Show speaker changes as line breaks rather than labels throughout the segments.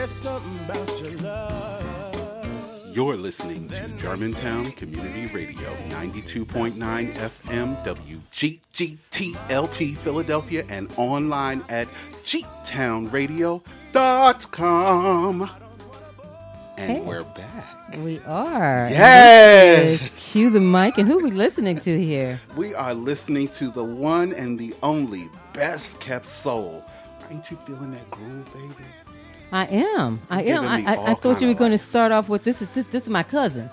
There's something about your love.
You're listening to Germantown Community Radio 92.9 FM WGGTLP Philadelphia and online at gtownradio.com. And
Hey.
we're back.
We are. And
Yes!
Cue the mic. And who are we listening to here?
We are listening to the one and the only best kept soul. Ain't you feeling that groove, baby?
I am. I am. I, I, I thought you were
kinda
going to start off with this is this, this is my cousin.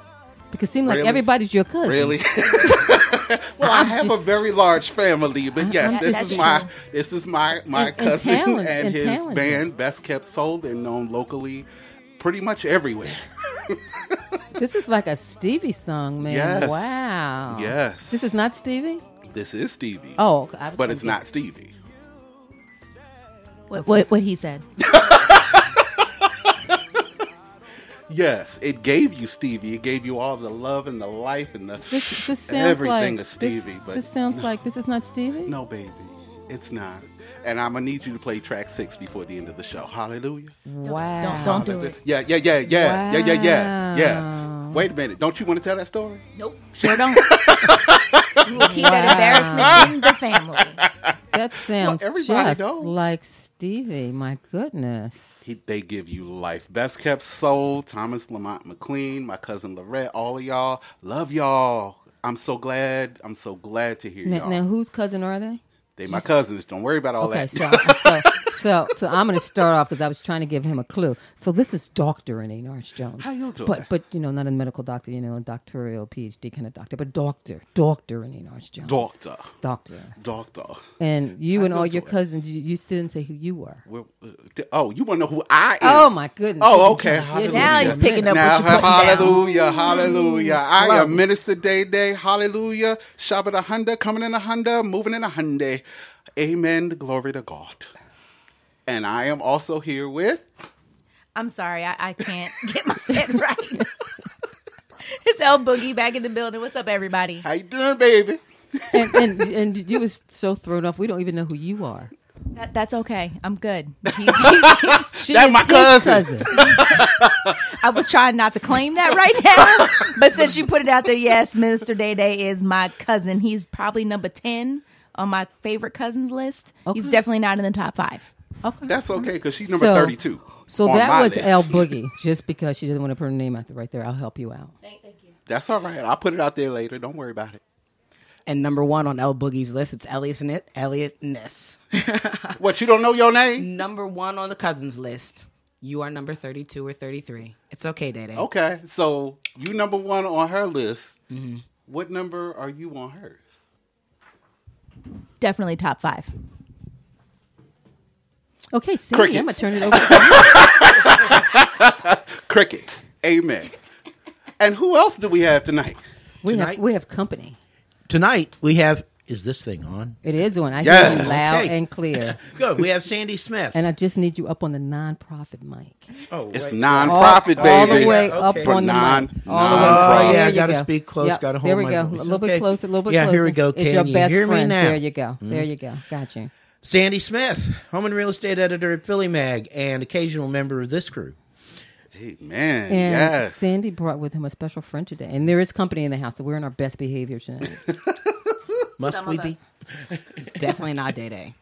Because it seems like everybody's your cousin.
Really? well, I have a very large family, but yes,
I'm
this
just-
is my this is my my
And- and
cousin
talent-
and
and
his
talented.
band, Best Kept Soul. They're known locally, pretty much everywhere.
This is like a Stevie song, man.
Yes.
Wow.
Yes.
This is not Stevie?
This is Stevie.
Oh. I
but it's not Stevie.
What, what, what he said.
Yes, it gave you Stevie. It gave you all the love and the life and the
This, this
everything
like
of Stevie.
This,
but
this sounds like this is not Stevie.
no, baby, it's not. And I'm gonna need you to play track six before the end of the show. Hallelujah.
Wow.
Don't don't do it.
Yeah, yeah, yeah, yeah, yeah, yeah, yeah, yeah. Wait a minute. Don't you want to tell that story?
Nope. Sure don't. we will keep that embarrassment in the family.
That sounds
everybody
just
knows.
like Stevie. My goodness.
He, they give you life. Best kept soul, Thomas Lamont McLean, my cousin Lorette, all of y'all. Love y'all. I'm so glad. I'm so glad to hear
Now,
y'all.
now whose cousin are they?
they my cousins. Don't worry about all
Okay,
that.
so, so so so I'm going to start off because I was trying to give him a clue. So this is Doctor Renee Norris Jones.
How you doing?
But but you know not a medical doctor, you know, a doctoral PhD kind of doctor, but doctor, Doctor Renee Norris Jones.
Doctor.
Doctor.
Doctor.
And you
How
and
you
all your
doing?
cousins, you, you still didn't say who you were.
Well, uh, th- oh, you want to know who I am?
Oh my goodness!
Oh, okay. Hallelujah.
Now he's picking up
Now,
what putting down.
hallelujah, hallelujah. I am Minister Day Day. Hallelujah. Shabbat a Honda, coming in a Honda, moving in a Hyundai. Amen. Glory to God. And I am also here with.
I'm sorry, I, I can't get my head right. it's El Boogie back in the building. What's up, everybody?
How you doing, baby?
and, and and you was so thrown off. We don't even know who you are.
That, that's okay. I'm good. He- he-
She
That's my
his
cousin.
I was trying not to claim that right now, but since you put it out there, yes, Minister Day Day is my cousin. He's probably number ten on my favorite cousins list. He's definitely not in the top five.
Okay.
That's okay because she's number
So-
32.
So
on
that
my
was
list.
El Boogie. Just because she doesn't want to put her name out there right there, I'll help you out. Thank, thank you.
That's all right. I'll put it out there later. Don't worry about it.
And number one on El Boogie's list, it's Elliot Nit, Elliot Ness.
What, you don't know your name?
number one on the cousins list. You are number 32 or 33. It's okay, Day Day.
Okay. So you number one on her list.
Mm-hmm.
What number are you on hers?
Definitely top five.
Okay, Cindy,
Crickets.
I'm gonna turn it over to you.
Crickets. Amen. and who else do we have tonight?
We have we have company.
Tonight we have. Is this thing on?
It is on. I
Yes.
hear you loud
Okay.
and clear.
Good. We have Sandy Smith.
And I just need you up on the non-profit mic.
oh,
It's
wait.
non-profit,
all,
baby.
all the way
Yeah,
up
okay.
on the
Non-
mic. All the way.
non-profit.
Oh, yeah,
There
I
you
gotta
go.
speak close,
Yep,
gotta hold There
we
my
go.
voice.
A little bit closer. A little bit
Yeah,
closer.
here we go.
It's
Can
your
you
best
hear me
friend.
now?
There you go. There hmm? you go. Got you.
Sandy Smith, home and real estate editor at Philly Mag, and occasional member of this crew.
Amen.
And
yes.
Sandy brought with him a special friend today, and there is company in the house, so we're in our best behavior tonight.
Must we be?
Definitely not Day Day.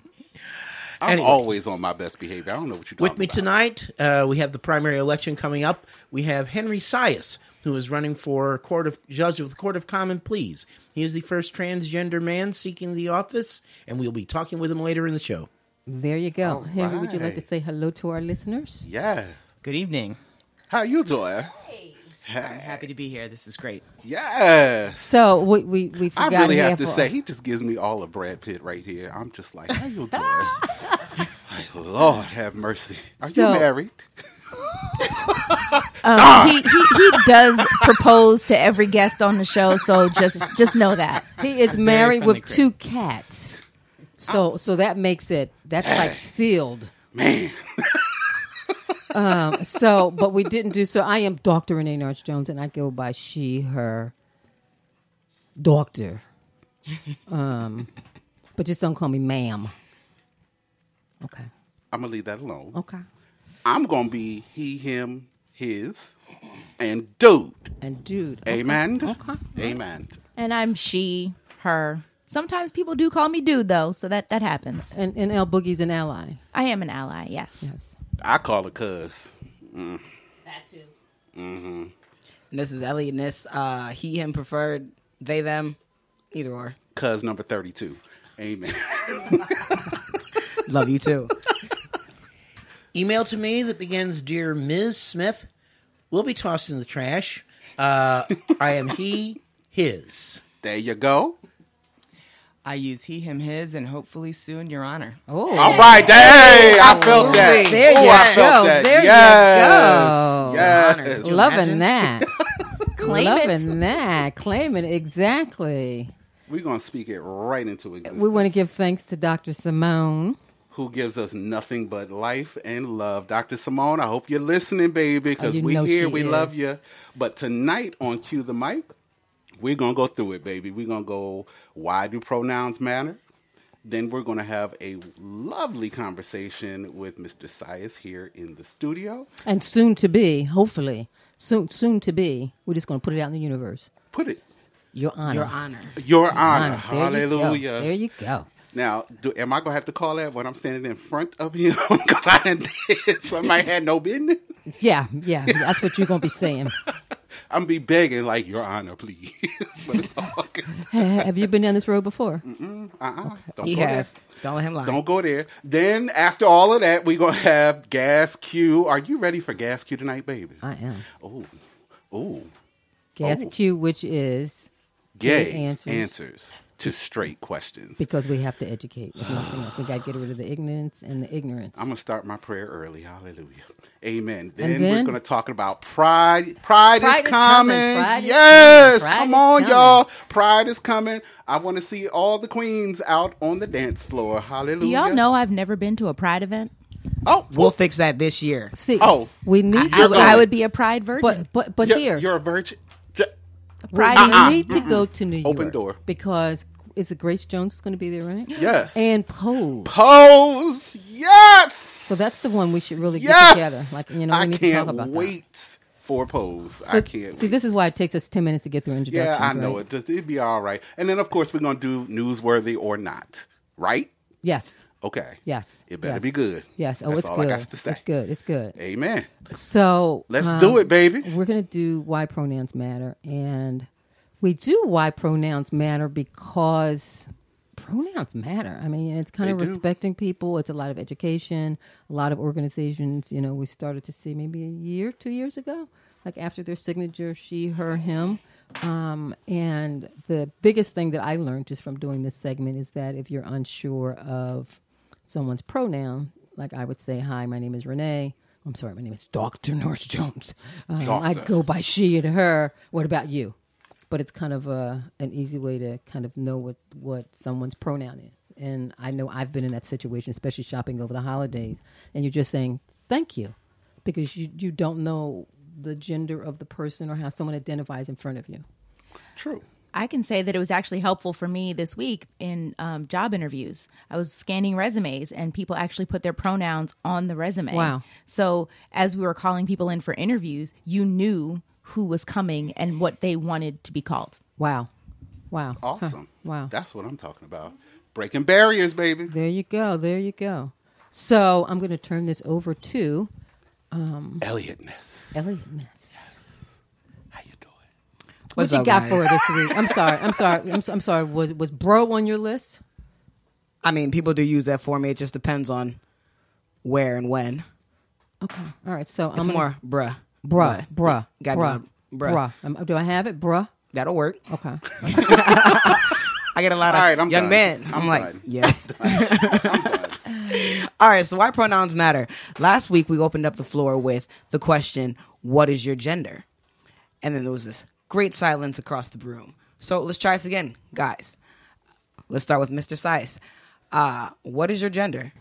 I'm
Anyway.
always on my best behavior. I don't know what you're talking
With me
about.
tonight, uh, we have the primary election coming up. We have Henry Sias, who is running for court of judge of the Court of Common Pleas. He is the first transgender man seeking the office, and we'll be talking with him later in the show.
there you go.
All
Henry, would you like to say hello to our listeners?
Yeah.
Good evening.
How you doing?
I'm happy to be here. This is great.
Yeah.
So we we we
I really have to say, he just gives me all of Brad Pitt right here. I'm just like, how you doing? like, Lord have mercy. Are
So-
you married?
Um, he, he he does propose to every guest on the show, so just just know that.
He is
very
married with
critic.
two cats. So so that makes it that's like sealed.
Man.
Um, so but we didn't do so. I am Dr. Renee Norris Jones and I go by she, her, doctor. Um but just don't call me ma'am. Okay.
I'm going to leave that alone.
Okay.
I'm gonna be he, him, his, and dude.
And dude. okay,
Amen.
Okay.
Amen.
And I'm she, her. Sometimes people do call me dude though, so that that happens.
And and El Boogie's an ally.
I am an ally, yes.
Yes.
I call her cuz.
That too.
And this is Elliot. And this uh, he, him preferred, they, them, either or.
Cuz number 32. Amen.
Love you too.
Email to me that begins Dear Ms. Smith will be tossed in the trash. Uh, I am he, his.
there you go.
I use he, him, his, and hopefully soon, Your Honor.
Oh.
All right, hey, I felt that.
There
Ooh,
you
I
go.
felt that.
There you go.
Yes.
Loving that.
Claim it.
Loving that. Claiming it exactly.
We're going to speak it right into existence.
We want to give thanks to Dr. Simone.
Who gives us nothing but life and love. Dr. Simone, I hope you're listening, baby, because
Oh,
we here, we
is.
love you. But tonight on Cue the Mic, we're going to go through it, baby. We're going to go, why do pronouns matter? Then we're going to have a lovely conversation with Mr. Sias here in the studio.
And soon to be, hopefully, soon soon to be, we're just going to put it out in the universe.
Put it,
Your honor.
Your honor.
Your honor.
Honor. There you go.
Hallelujah.
There you go.
Now, do, am I gonna have to call that when I'm standing in front of him? Because I didn't did somebody had no business.
Yeah, yeah. That's what you're going to be saying.
I'm gonna be begging like, Your Honor, please. but it's all good.
Have you been down this road before?
Uh-uh. Don't
He
go
has.
There.
Don't let him lie.
Don't go there. Then after all of that, we're gonna have Gas Q. Are you ready for Gas Q tonight, baby?
I am.
Oh, oh,
Gas
Oh.
Q, which is
gay
answers.
answers. To straight questions.
because we have to educate. If nothing else, we got to get rid of the ignorance and the ignorance.
I'm gonna start my prayer early. Hallelujah. Amen. Then,
And
we're gonna talk about pride. Pride,
Pride
is
is coming.
coming.
Pride is
yes,
coming.
Come on,
coming.
y'all. Pride is coming. I want to see all the queens out on the dance floor. Hallelujah.
Do y'all know I've never been to a Pride event?
Oh,
We'll fix that this year.
See,
Oh.
we need
I,
to.
I would be a Pride virgin.
but but but
you're,
here
you're a virgin.
We
Pride
Uh-uh.
need to go to New York.
Open door.
because is it Grace Jones is going to be there, right?
Yes.
and Pose.
Pose. Yes.
So that's the one we should really get together. Like you know, we
I
need to talk about
wait for Pose.
that.
I can't.
See,
wait.
this is why it takes us ten minutes to get through introductions.
Yeah, I know
right?
it. Just it'd be all right. And then of course we're gonna do newsworthy or not. Right?
Yes,
Okay.
yes.
It better
yes.
be good.
Yes. Oh,
That's
it's
all
good.
I got to say.
It's good. It's good.
Amen.
So
Let's
um,
do it, baby.
We're going to do why pronouns matter, and we do why pronouns matter because pronouns matter. I mean, it's kind
They
of
do.
respecting people. It's a lot of education. A lot of organizations, you know, we started to see maybe a year, two years ago, like after their signature, she, her, him. Um, and the biggest thing that I learned just from doing this segment is that if you're unsure of someone's pronoun, like I would say, "Hi, my name is Renee." I'm sorry, my name is Doctor Norris Jones. Um, I go by she and her. What about you? But it's kind of a an easy way to kind of know what what someone's pronoun is. And I know I've been in that situation, especially shopping over the holidays, and you're just saying thank you because you you don't know the gender of the person or how someone identifies in front of you.
True.
I can say that it was actually helpful for me this week in um, job interviews. I was scanning resumes, and people actually put their pronouns on the resume.
Wow.
So as we were calling people in for interviews, you knew who was coming and what they wanted to be called.
Wow, wow, Huh.
Awesome.
wow.
That's what I'm talking about. Breaking barriers, baby.
There you go. There you go. So I'm going to turn this over to
Elliot Ness.
Elliot Ness.
How you?
What's
what you
up,
got
guys?
for this week? I'm sorry. I'm sorry. I'm, I'm sorry. Was was bro on your list?
I mean, people do use that for me. It just depends on where and when.
Okay. All right. So
It's
I'm gonna,
more bruh.
bruh,
but
bruh,
Got
bruh,
no- bruh.
bruh. Um, do I have it, bruh?
That'll work.
Okay.
I get a lot of
All right, I'm
young
done.
men.
I'm
I'm, like,
done.
yes. All right, so why pronouns matter? Last week we opened up the floor with the question, "What is your gender?" And then there was this great silence across the room. So let's try this again, guys. Let's start with Mr. Sias. Uh, what is your gender?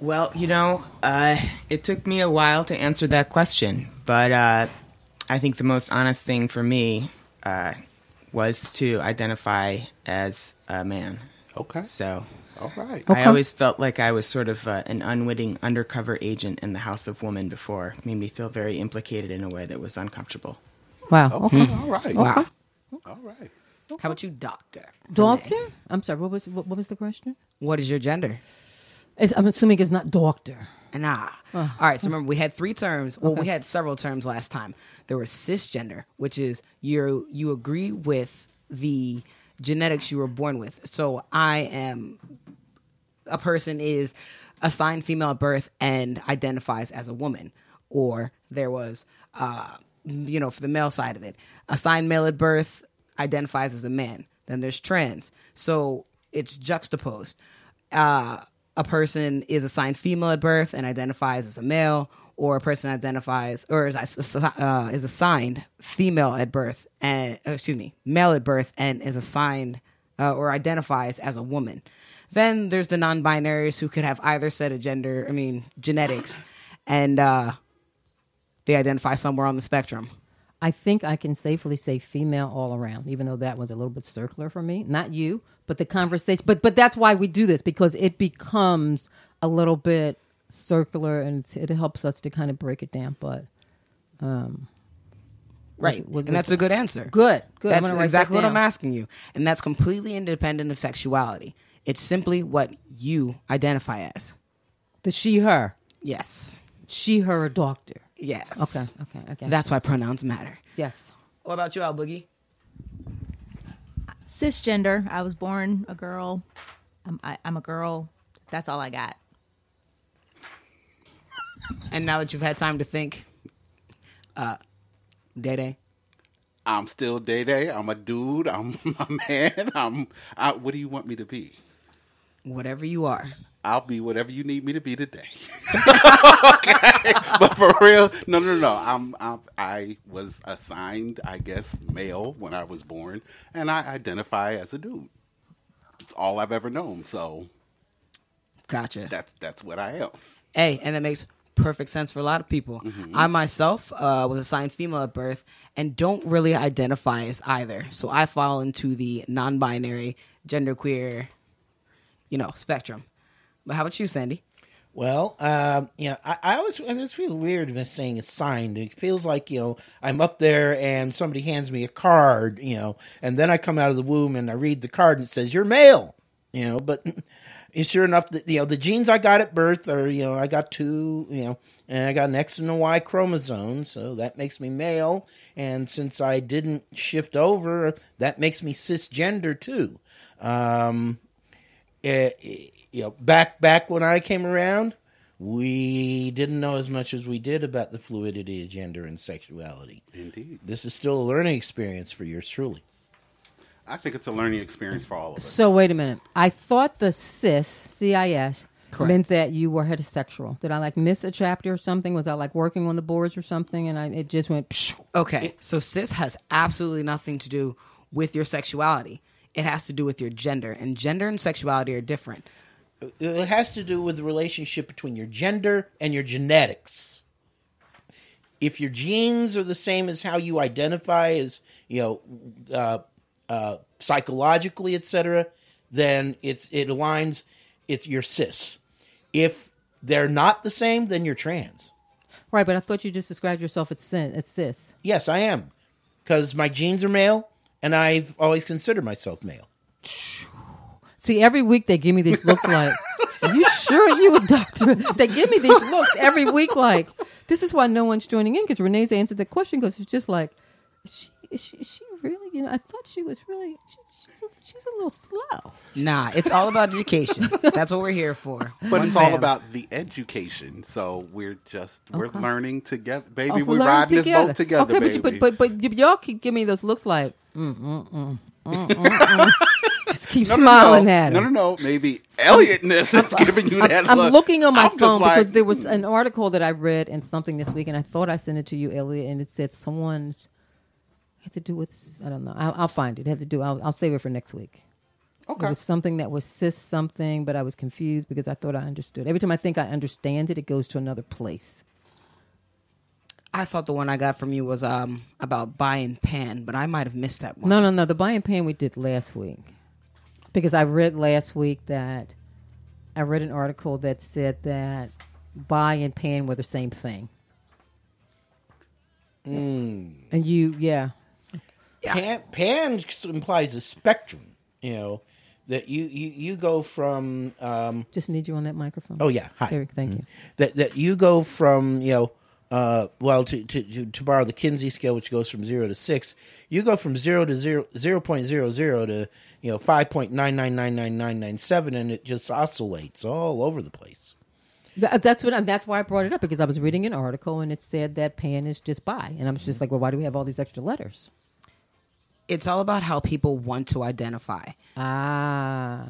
Well, you know, uh, it took me a while to answer that question, but uh, I think the most honest thing for me uh, was to identify as a man.
Okay.
So
All right.
I always felt like I was sort of uh, an unwitting undercover agent in the House of Woman before. Made me feel very implicated in a way that was uncomfortable.
Wow. Okay.
All right.
Wow.
All right.
How about you, doctor?
Doctor? I'm sorry. What was what, what was the question?
What is your gender?
It's, I'm assuming it's not doctor.
Nah. All right. So remember, we had three terms. Well, we had several terms last time. There was cisgender, which is you you agree with the genetics you were born with. So I am a person is assigned female at birth and identifies as a woman, or there was, uh, you know, for the male side of it, assigned male at birth identifies as a man. Then there's trans, so it's juxtaposed. Uh, a person is assigned female at birth and identifies as a male, or a person identifies or is, uh, is assigned female at birth and uh, excuse me, male at birth and is assigned uh, or identifies as a woman. Then there's the non-binaries who could have either set of gender, I mean genetics, and uh, they identify somewhere on the spectrum.
I think I can safely say female all around, even though that was a little bit circular for me. Not you, but the conversation. But but that's why we do this because it becomes a little bit circular and it helps us to kind of break it down. But um,
Right,
was-
and that's a good answer.
good, good.
That's exactly
that
what I'm asking you, and that's completely independent of sexuality. It's simply what you identify as.
The she her,
Yes,
she her, a doctor.
yes.
Okay, okay, okay.
That's why pronouns matter.
yes.
What about you, Al Boogie?
Cisgender. I was born a girl. I'm, I, I'm a girl. That's all I got.
And now that you've had time to think, uh, Day Day,
I'm still Day Day. I'm a dude. I'm a man. I'm. I, what do you want me to be?
Whatever you are,
I'll be whatever you need me to be today. okay, but for real, no, no, no. I'm, I'm. I was assigned, I guess, male when I was born, and I identify as a dude. It's all I've ever known. So
gotcha.
that's that's what I am.
Hey, and that makes perfect sense for a lot of people. I myself uh, was assigned female at birth and don't really identify as either. So I fall into the non-binary, genderqueer, you know, spectrum. But how about you, Sandy?
Well, um, know, I, I always I always feel weird when saying it's assigned. It feels like you know I'm up there and somebody hands me a card, you know, and then I come out of the womb and I read the card and it says you're male, you know. But sure enough, the, you know, the genes I got at birth are you know I got two, you know, and I got an X and a Y chromosome, so that makes me male. And since I didn't shift over, that makes me cisgender too. Um, eh, you know, back back when I came around, we didn't know as much as we did about the fluidity of gender and sexuality.
Indeed,
This is still a learning experience for yours truly.
I think it's a learning experience for all of us.
So wait a minute. I thought the cis, C-I-S,
Correct.
meant that you were heterosexual. Did I like miss a chapter or something? Was I like working on the boards or something? And I, it just went. Psh.
Okay, so cis has absolutely nothing to do with your sexuality. It has to do with your gender, and gender and sexuality are different.
It has to do with the relationship between your gender and your genetics. If your genes are the same as how you identify as, you know, uh, uh, psychologically, etc., then it's it aligns. It's your cis. If they're not the same, then you're trans.
Right, but I thought you just described yourself as, cis- as cis.
Yes, I am, because my genes are male, and I've always considered myself male.
See, every week they give me these looks like, "Are you sure you a doctor?" They give me these looks every week like, "This is why no one's joining in." Because Renee's answered the question because it's just like, is she, is she, is she really? You know, I thought she was really. She, she's, a, she's a little slow.
Nah, it's all about education. That's what we're here for.
But
One
it's all about the education. So we're just we're
Okay.
learning together, baby.
Oh,
we're
learn
riding this boat together,
okay,
baby.
but, you, but but but y'all keep giving me those looks like, mm mm mm, mm mm mm. Just keep
no, no,
smiling
no,
at
no,
her.
no, no. Maybe Elliot Ness is giving you that.
I'm
look.
looking on my
I'm just
phone
like,
because there was an article that I read and something this week, and I thought I sent it to you, Elliot, and it said someone's had to do with I don't know. I'll, I'll find it. Had to do. I'll, I'll save it for next week.
Okay.
It was something that was cis something, but I was confused because I thought I understood. Every time I think I understand it, it goes to another place.
I thought the one I got from you was um about buying pan, but I might have missed that one.
No, no, no. The bi and pan we did last week because I read last week that I read an article that said that bi and pan were the same thing. And you, yeah,
Pan, pan implies a spectrum. You know that you you, you go from um,
just need you on that microphone.
oh yeah hi
There, thank you.
that that you go from you know uh, well to, to to to borrow the Kinsey scale which goes from zero to six you go from zero to zero zero point zero zero to you know five point nine nine nine nine nine nine seven and it just oscillates all over the place.
That's what. I, that's why I brought it up because I was reading an article and it said that pan is just bi, and I was just like, well, why do we have all these extra letters?
It's all about how people want to identify.
Ah,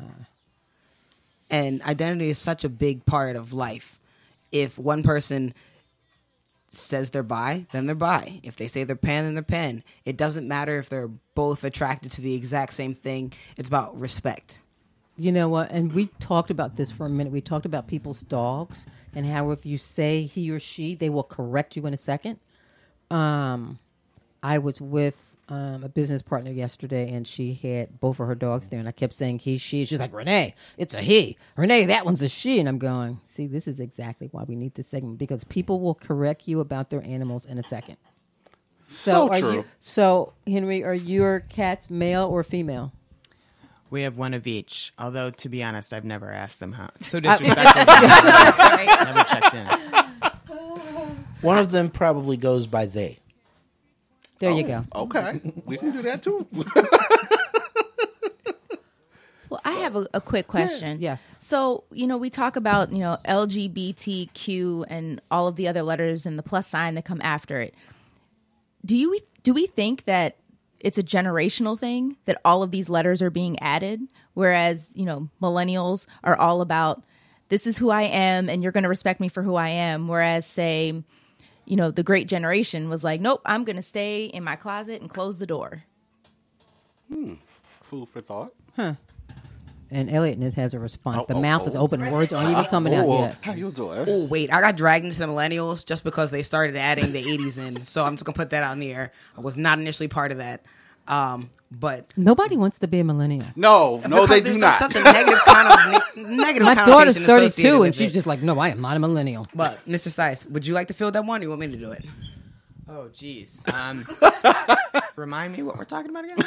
and identity is such a big part of life. If one person says they're bi, then they're bi. If they say they're pan, then they're pan. It doesn't matter if they're both attracted to the exact same thing. It's about respect.
you know what? And we talked about this for a minute. We talked about people's dogs and how if you say he or she, they will correct you in a second. Um, I was with um, a business partner yesterday, and she had both of her dogs there, and I kept saying he, she. She's like, Renee, it's a he. Renee, that one's a she. And I'm going, see, this is exactly why we need this segment because people will correct you about their animals in a second.
So,
are
true.
You, so, Henry, are your cats male or female?
We have one of each. Although, to be honest, I've never asked them how. So disrespectful. never checked in.
One of them probably goes by they.
There you oh, go.
Okay, we can do that too.
Well, I have a, a quick question.
Yes.
So, you know, we talk about, you know, LGBTQ and all of the other letters and the plus sign that come after it. Do you do we think that it's a generational thing that all of these letters are being added whereas, you know, millennials are all about this is who I am and you're going to respect me for who I am whereas say, you know, the great generation was like, nope, I'm going to stay in my closet and close the door. Hmm.
Food for thought. Huh.
And Elliot Ness has a response.
Oh,
the
oh,
mouth is
oh.
open. Words aren't even coming out
Oh,
yet.
How you doing?
Oh wait, I got dragged into the millennials just because they started adding the '80s in. So I'm just gonna put that out in the air. I was not initially part of that, um, but
Nobody wants to be a millennial.
No, no, they do not.
Such a negative kind of ne- negative.
My daughter's 32 and she's
it.
just like, no, I am not a millennial.
But Mr. Sias, would you like to fill that one? Or you want me to do it?
Oh, jeez. Um, remind me what we're talking about again?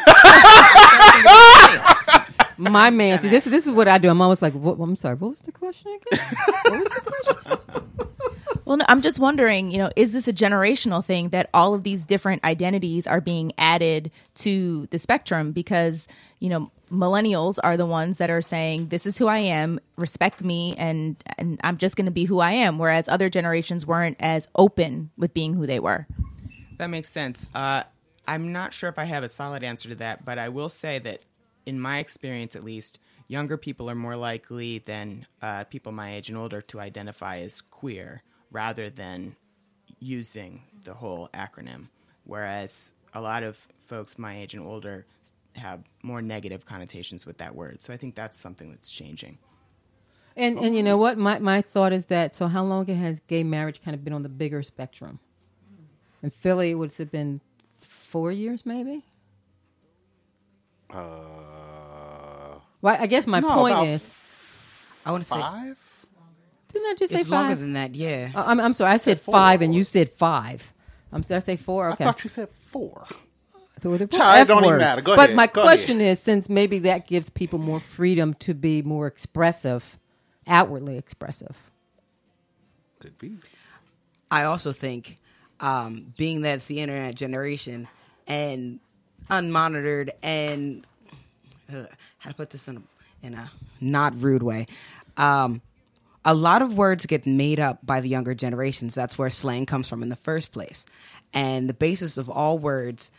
My man, see, this, this is what I do. I'm always like, what, I'm sorry, what was the question again? What was the question?
Well, no, I'm just wondering, you know, is this a generational thing that all of these different identities are being added to the spectrum? Because, you know, millennials are the ones that are saying, this is who I am, respect me, and, and I'm just going to be who I am. Whereas other generations weren't as open with being who they were.
That makes sense. Uh, I'm not sure if I have a solid answer to that, but I will say that, in my experience at least, younger people are more likely than uh, people my age and older to identify as queer rather than using the whole acronym. Whereas a lot of folks my age and older have more negative connotations with that word. So I think that's something that's changing.
And, and you know what? My, my thought is that, so how long has gay marriage kind of been on the bigger spectrum? In Philly, it would have been four years, maybe?
Uh,
Well, I guess my
No,
point
about
is,
I want to say
five.
Didn't I just say
it's longer
five?
than that. Yeah.
Uh, I'm, I'm sorry, I said
four.
five and you said five. Um, did I say four?
I
Okay.
thought you said four.
So the
Child, it
F
don't even matter. Go
but
ahead.
my
Go
question is, since maybe that gives people more freedom to be more expressive, outwardly expressive.
Could be.
I also think, um, being that it's the internet generation and unmonitored and uh, how to put this in a, in a not rude way, um, a lot of words get made up by the younger generations. That's where slang comes from in the first place, and the basis of all words.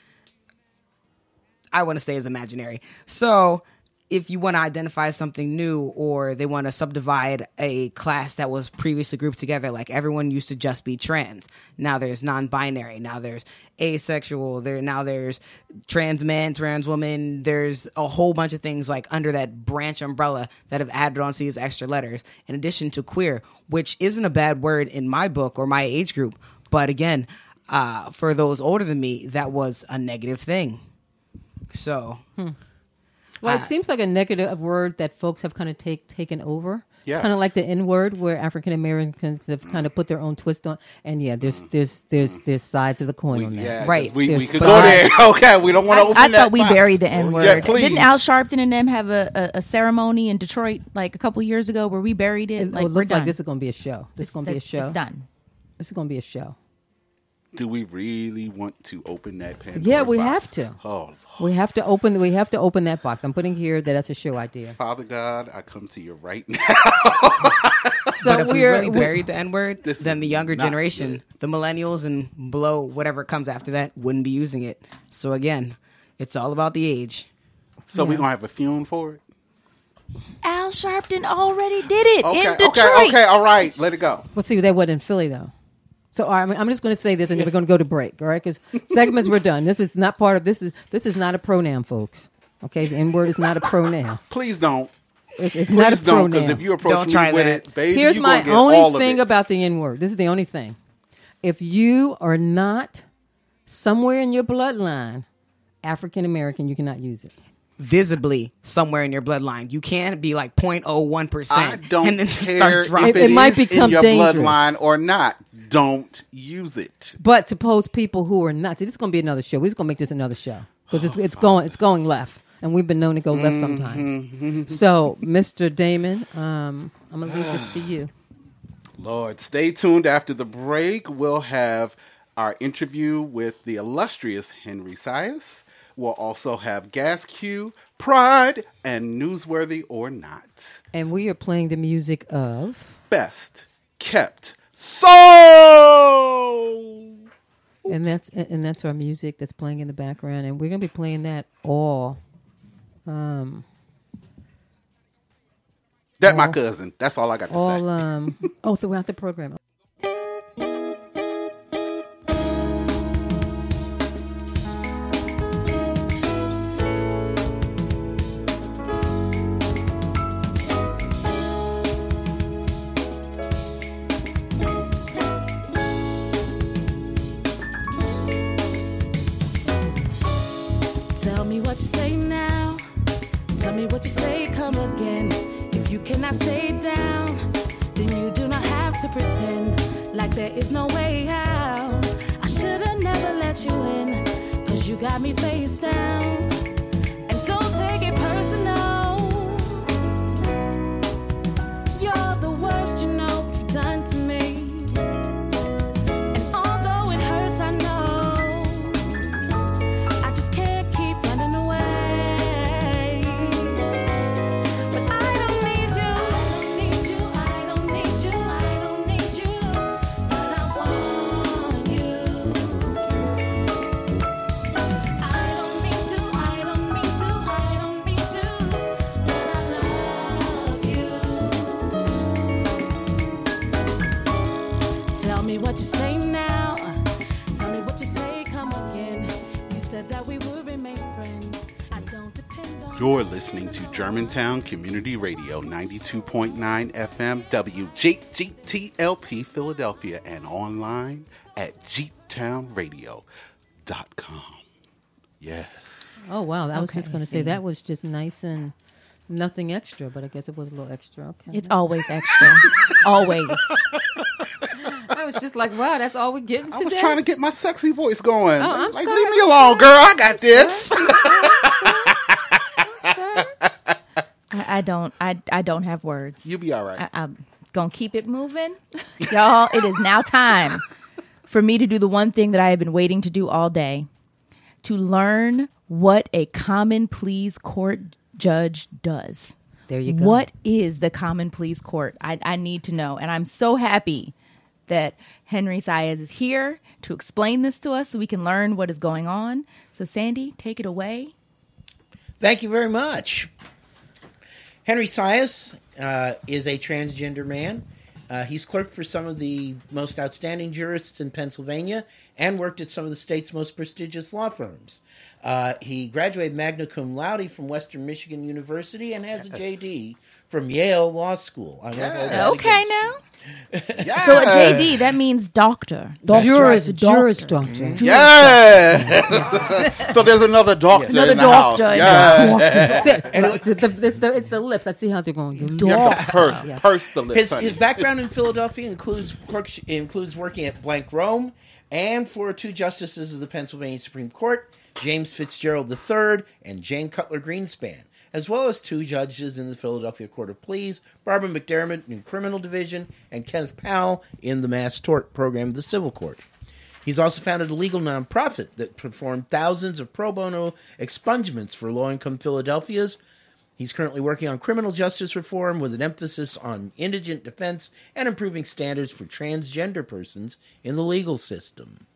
I want to say is imaginary. So if you want to identify something new or they want to subdivide a class that was previously grouped together, like everyone used to just be trans. Now there's non-binary. Now there's asexual. There now there's trans man, trans woman. There's a whole bunch of things like under that branch umbrella that have added onto these extra letters. In addition to queer, which isn't a bad word in my book or my age group, but again, uh, for those older than me, that was a negative thing. So
Well, it
Uh,
seems like a negative word that folks have kind of take taken over.
Yes.
kind of like the N word, where African Americans have kind of put their own twist on. And yeah, there's there's there's there's sides of the coin
We,
on that.
yeah, 'cause
Right.
We, we could
but
go there. Okay, we don't want to
I,
open
I
that
thought we
box.
buried the N word.
Yeah, please.
Didn't Al Sharpton and them have a, a, a ceremony in Detroit like a couple years ago where we buried it?
It,
like
it
we're
looks
done.
like this is going to be a show. This is going to be a show.
It's done.
This is going to be a show.
Do we really want to open that Pandora's
Yeah, we
box?
have to.
Oh,
We have to open. We have to open that box. I'm putting here that that's a show idea.
Father God, I come to you right now.
So
but if we
we're
really
we-
buried the N word, then the younger
not
generation, the millennials and below, whatever comes after that, wouldn't be using it. So again, it's all about the age.
So we gonna have a fume for it.
Al Sharpton already did it
Okay,
in Detroit.
okay, okay. All right, let it go.
Well, see, that wasn't in Philly though. So all right, I'm, I'm just going to say this, and we're going to go to break. All right, because segments were done. This is not part of this. Is this is not a pronoun, folks? Okay, the N word is not a pronoun.
Please don't.
It's, it's not a
Please don't, because
pronoun.
if you approach
Don't
me
try
with
that.
it, baby,
Here's
you
my
gonna get all
only
of
thing
it.
about the N word. This is the only thing. If you are not somewhere in your bloodline African American, you cannot use it.
Visibly somewhere in your bloodline, you can't be like 0.01
I
percent,
don't
and then just
care
start dropping.
if
It- it
it
might
is
become
in your
dangerous.
bloodline or not. Don't use it.
But suppose people who are not. See, this is going to be another show. We're just going to make this another show because it's, it's going it's going left, and we've been known to go left
Mm-hmm.
sometimes. so, Mr. Damon, um, I'm going to leave this to you.
Lord, stay tuned after the break. We'll have our interview with the illustrious Henry Sias. We'll also have Gas Q, Pride, and Newsworthy or Not.
And we are playing the music of.
Best kept soul.
and that's and that's our music that's playing in the background, and we're gonna be playing that all. Um,
That my cousin. That's all I got to
all
say.
um, oh, throughout the program.
You're
listening to Germantown Community Radio 92.9 FM WJGTLP Philadelphia and online at gtownradio.com. Yes.
Oh wow, I was just gonna say that was just nice and nothing extra, but I guess it was a little extra. Okay,
It's always extra. always.
I was just like, wow, that's all we're getting today.
I was trying to get my sexy voice going.
Oh, I'm
like,
sorry,
leave me alone, girl. I got this.
I, I don't. I I don't have words.
You'll be all right.
I, I'm gonna keep it moving, y'all. It is now time for me to do the one thing that I have been waiting to do all day: to learn what a common pleas court judge does.
There you go.
What is the common pleas court? I, I need to know, and I'm so happy that Henry Sias is here to explain this to us, so we can learn what is going on. So, Sandy, take it away.
Thank you very much. Henry Sias uh, is a transgender man. Uh, he's clerked for some of the most outstanding jurists in Pennsylvania and worked at some of the state's most prestigious law firms. Uh, he graduated magna cum laude from Western Michigan University and has a JD from Yale Law School. I won't hold that
Okay, now.
Yeah.
So a JD that means doctor.
Juris,
right,
Juris doctor.
Yeah. so there's another doctor
Another
in the
doctor
house.
in
Yeah.
See, it's, the, it's, the, it's the lips. I see how they're going.
You have to purse,
Yeah.
purse the lips.
His, his background in Philadelphia includes includes working at Blank Rome and for two justices of the Pennsylvania Supreme Court, James Fitzgerald III and Jane Cutler Greenspan, as well as two judges in the Philadelphia Court of Pleas, Barbara McDermott in Criminal Division and Kenneth Powell in the Mass Tort Program of the Civil Court. He's also founded a legal nonprofit that performed thousands of pro bono expungements for low income Philadelphians. He's currently working on criminal justice reform with an emphasis on indigent defense and improving standards for transgender persons in the legal system.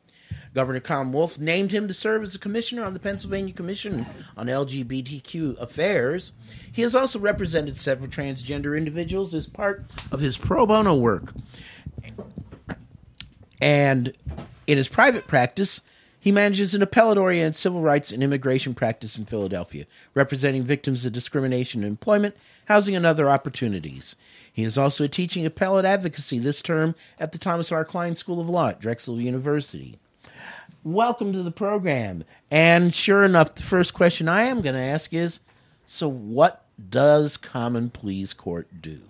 Governor Tom Wolf named him to serve as a commissioner on the Pennsylvania Commission on LGBTQ Affairs. He has also represented several transgender individuals as part of his pro bono work. And in his private practice, he manages an appellate oriented civil rights and immigration practice in Philadelphia, representing victims of discrimination in employment, housing, and other opportunities. He is also teaching appellate advocacy this term at the Thomas R. Kline School of Law at Drexel University. Welcome to the program. And sure enough, the first question I am going to ask is so, what does Common Pleas Court do?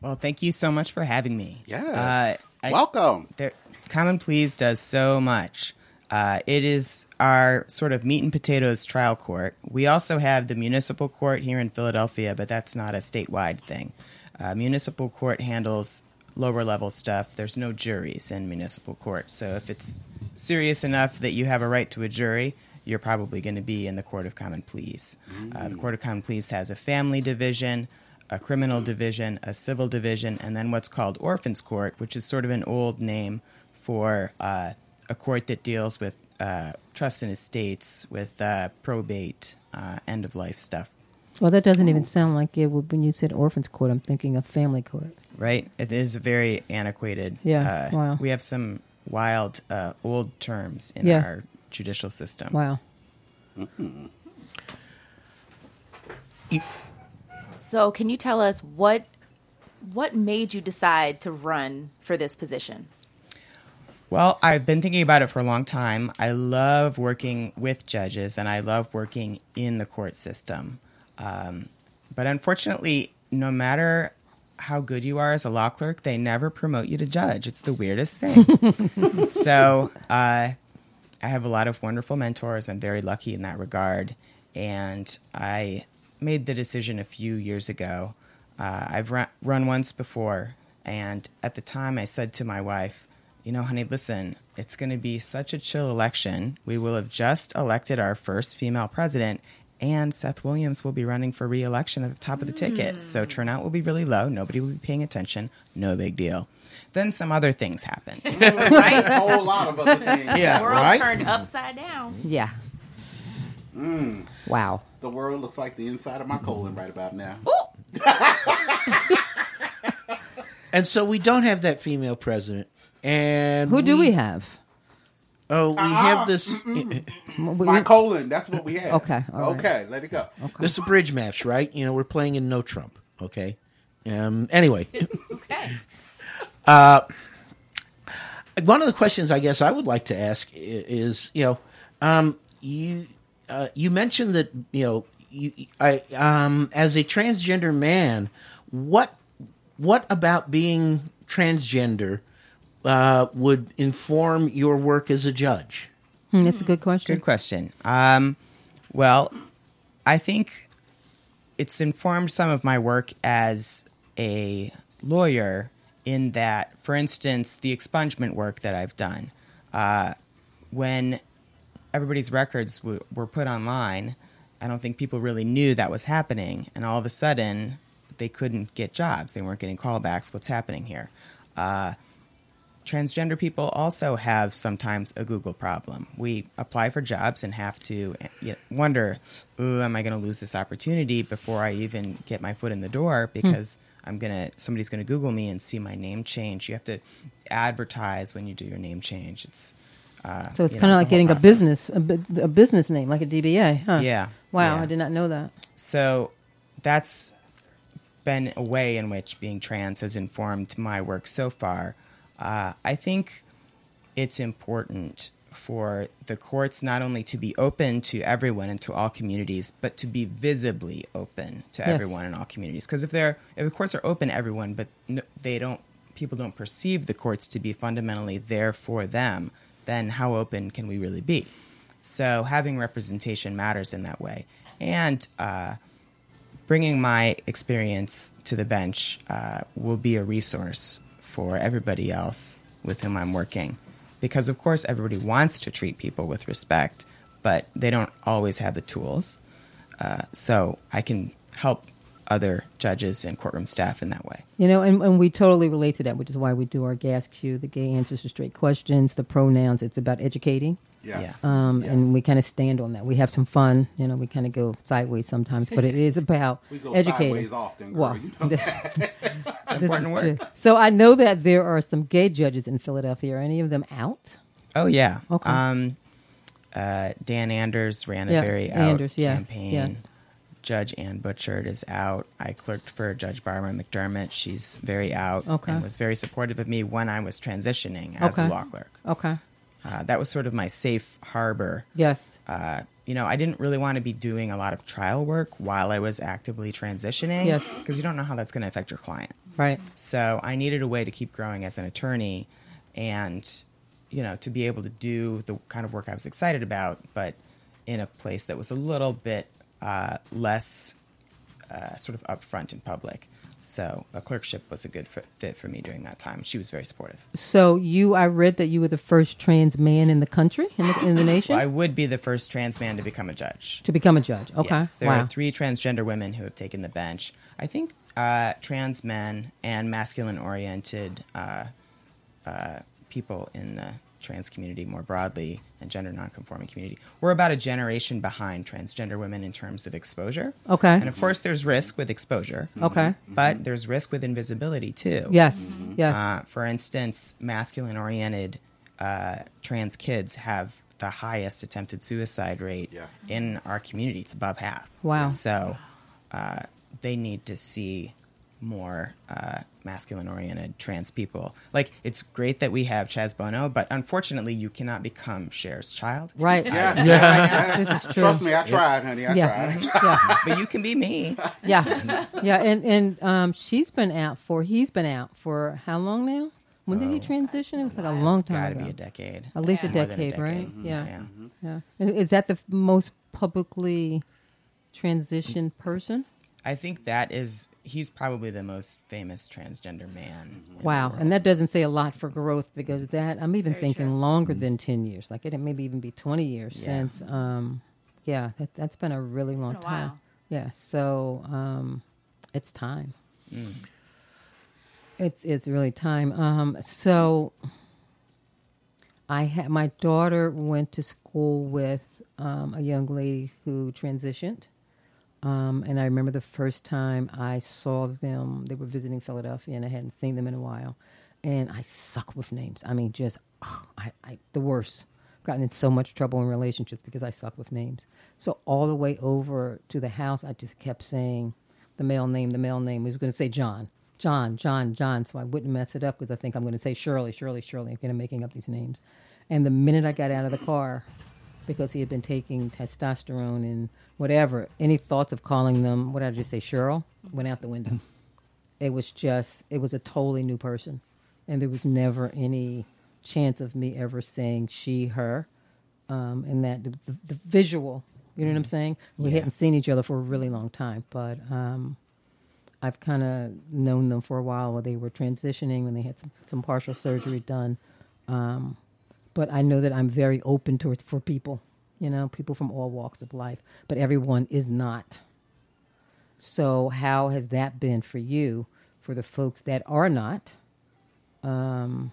Well, thank you so much for having me.
Yes.
Uh, I-
Welcome.
there, Common Pleas does so much. Uh, it is our sort of meat and potatoes trial court. We also have the municipal court here in Philadelphia, but that's not a statewide thing. Uh, municipal court handles lower level stuff. There's no juries in municipal court. So if it's serious enough that you have a right to a jury, you're probably going to be in the Court of Common Pleas. Uh, the Court of Common Pleas has a family division, a criminal division, a civil division, and then what's called Orphans Court, which is sort of an old name for uh, a court that deals with uh, trusts and estates, with uh, probate, uh, end of life stuff.
Well, that doesn't even sound like it. When you said orphans court, I'm thinking of family court.
Right? It is very antiquated.
Yeah,
Uh,
wow.
We have some wild uh, old terms in
Yeah.
our judicial system.
Wow.
So, can you tell us what what made you decide to run for this position?
Well, I've been thinking about it for a long time. I love working with judges and I love working in the court system. Um, but unfortunately, no matter how good you are as a law clerk, they never promote you to judge. It's the weirdest thing. so uh, I have a lot of wonderful mentors. I'm very lucky in that regard. And I made the decision a few years ago. Uh, I've run, run once before. And at the time, I said to my wife, you know, honey, listen, it's going to be such a chill election. We will have just elected our first female president, and Seth Williams will be running for reelection at the top of the ticket. So mm. turnout will be really low. Nobody will be paying attention. No big deal. Then some other things happened.
Right?
A whole lot of other things.
Yeah, the
World
right?
turned upside down.
Yeah. Mm. Wow.
The world looks like the inside of my colon right about now.
And so we don't have that female president. And
Who do we have?
Oh, we have this.
My colon. That's what we have.
Okay, all right.
Okay. Let it go.
This is a bridge match, right? You know, we're playing in no Trump. Okay. Um. Anyway,
Okay.
one of the questions I guess I would like to ask i- is, you know, um, you uh, you mentioned that you know, you, I um, as a transgender man, what what about being transgender uh, would inform your work as a judge?
Hmm, that's a good question.
Good question. Um, well, I think it's informed some of my work as a lawyer in that, for instance, the expungement work that I've done. Uh, when everybody's records w- were put online, I don't think people really knew that was happening. And all of a sudden, they couldn't get jobs. They weren't getting callbacks. What's happening here? Uh, transgender people also have sometimes a Google problem. We apply for jobs and have to wonder, Ooh, am I going to lose this opportunity before I even get my foot in the door because I'm gonna somebody's going to Google me and see my name change. You have to advertise when you do your name change. It's uh,
So it's
know,
kind of
a
like
whole
getting a business, a, a business name, like a DBA, huh?
Yeah,
Wow,
yeah.
I did not know that.
So that's been a way in which being trans has informed my work so far. Uh, I think it's important for the courts not only to be open to everyone and to all communities, but to be visibly open to
Yes.
everyone in all communities. Because if they're if the courts are open to everyone, but no, they don't, people don't perceive the courts to be fundamentally there for them, then how open can we really be? So having representation matters in that way, and uh, bringing my experience to the bench uh, will be a resource for everybody else with whom I'm working. Because, of course, everybody wants to treat people with respect, but they don't always have the tools. Uh, so I can help other judges and courtroom staff in that way.
You know, and, and we totally relate to that, which is why we do our gas cue, the gay answers to straight questions, the pronouns. It's about educating.
Yeah.
Yeah.
Um, And we kind of stand on that. We have some fun. You know, we kind of go sideways sometimes, but it is about
We go
educating.
sideways often, girl,
well,
you know
this, this
important
is
work.
true. So I know that there are some gay judges in Philadelphia. Are any of them out?
Oh yeah.
Okay.
Um, uh, Dan Anders ran a
Yeah,
very out
yeah,
campaign.
yes.
Judge Ann Butchart is out. I clerked for Judge Barbara McDermott. She's very out
Okay.
and was very supportive of me when I was transitioning as
Okay.
a law clerk.
Okay.
Uh, that was sort of my safe harbor.
Yes.
Uh, you know, I didn't really want to be doing a lot of trial work while I was actively transitioning
Yes.
because you don't know how that's going to affect your client.
Right.
So I needed a way to keep growing as an attorney and, you know, to be able to do the kind of work I was excited about, but in a place that was a little bit uh, less uh, sort of upfront in public. So a clerkship was a good fit, for me during that time. She was very supportive.
So you, I read that you were the first trans man in the country, in the, in the nation,
Well, I would be the first trans man to become a judge.
to become a judge. Okay.
Yes, there
wow.
are three transgender women who have taken the bench. I think uh, trans men and masculine oriented uh, uh, people in the trans community more broadly and gender nonconforming community. We're about a generation behind transgender women in terms of exposure.
Okay.
And of course, there's risk with exposure.
Okay.
But there's risk with invisibility too.
Yes. Yes.
Uh, for instance, masculine oriented uh, trans kids have the highest attempted suicide rate
Yes.
in our community. It's above half.
Wow.
So uh, they need to see more uh, masculine oriented trans people. Like, it's great that we have Chaz Bono, but unfortunately, you cannot become Cher's child.
right.
Yeah, yeah.
This is true.
Trust me, I tried, honey. I
Yeah.
tried.
yeah.
But you can be me.
Yeah. Yeah. And and um, she's been out for. He's been out for how long now? When did he transition? It was like a long
It's
time
got to
ago.
be a decade.
At least a
More than a
decade, right?
decade.
Yeah.
Yeah.
Yeah. Is that the f- most publicly transitioned person?
I think that is he's probably the most famous transgender man.
Wow. And that doesn't say a lot for growth because that I'm even thinking longer than 10 years. Like it maybe even be 20 years
Yeah.
since um yeah, that that's been a really long
been a
time.
while.
Yeah. So um it's time. It's it's really time. Um so I had my daughter went to school with um, a young lady who transitioned. Um, and I remember the first time I saw them, they were visiting Philadelphia, and I hadn't seen them in a while. And I suck with names. I mean, just ugh, I, I, the worst. I've gotten in so much trouble in relationships because I suck with names. So all the way over to the house, I just kept saying the male name, the male name. I was going to say John, John, John, John, so I wouldn't mess it up because I think I'm going to say Shirley, Shirley, Shirley. I'm making up these names. And the minute I got out of the car, because he had been taking testosterone and whatever. Any thoughts of calling them, what did I just say, Cheryl, went out the window. It was just, it was a totally new person. And there was never any chance of me ever saying she, her. Um, and that, the, the, the visual, you know what I'm saying? We hadn't seen each other for a really long time, but um, I've kind of known them for a while while they were transitioning when they had some, some partial surgery done. Um, but I know that I'm very open to it for people, you know, people from all walks of life, but everyone is not. So, how has that been for you, for the folks that are not? Um,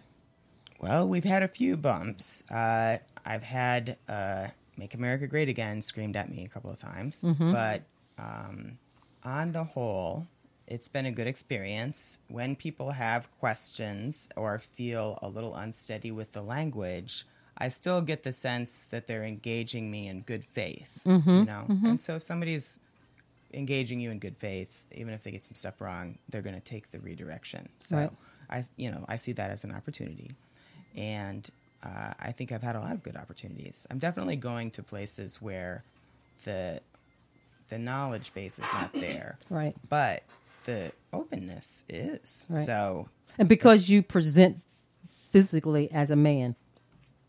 Well, we've had a few bumps. Uh, I've had uh, "Make America Great Again" screamed at me a couple of times, but um, on the whole, it's been a good experience. When people have questions or feel a little unsteady with the language, I still get the sense that they're engaging me in good faith. You know, and so if somebody's engaging you in good faith, even if they get some stuff wrong, they're going to take the redirection. So
Right.
I, you know, I see that as an opportunity, and uh, I think I've had a lot of good opportunities. I'm definitely going to places where the the knowledge base is not there,
Right.
but the openness is.
Right.
So
And because you present physically as a man,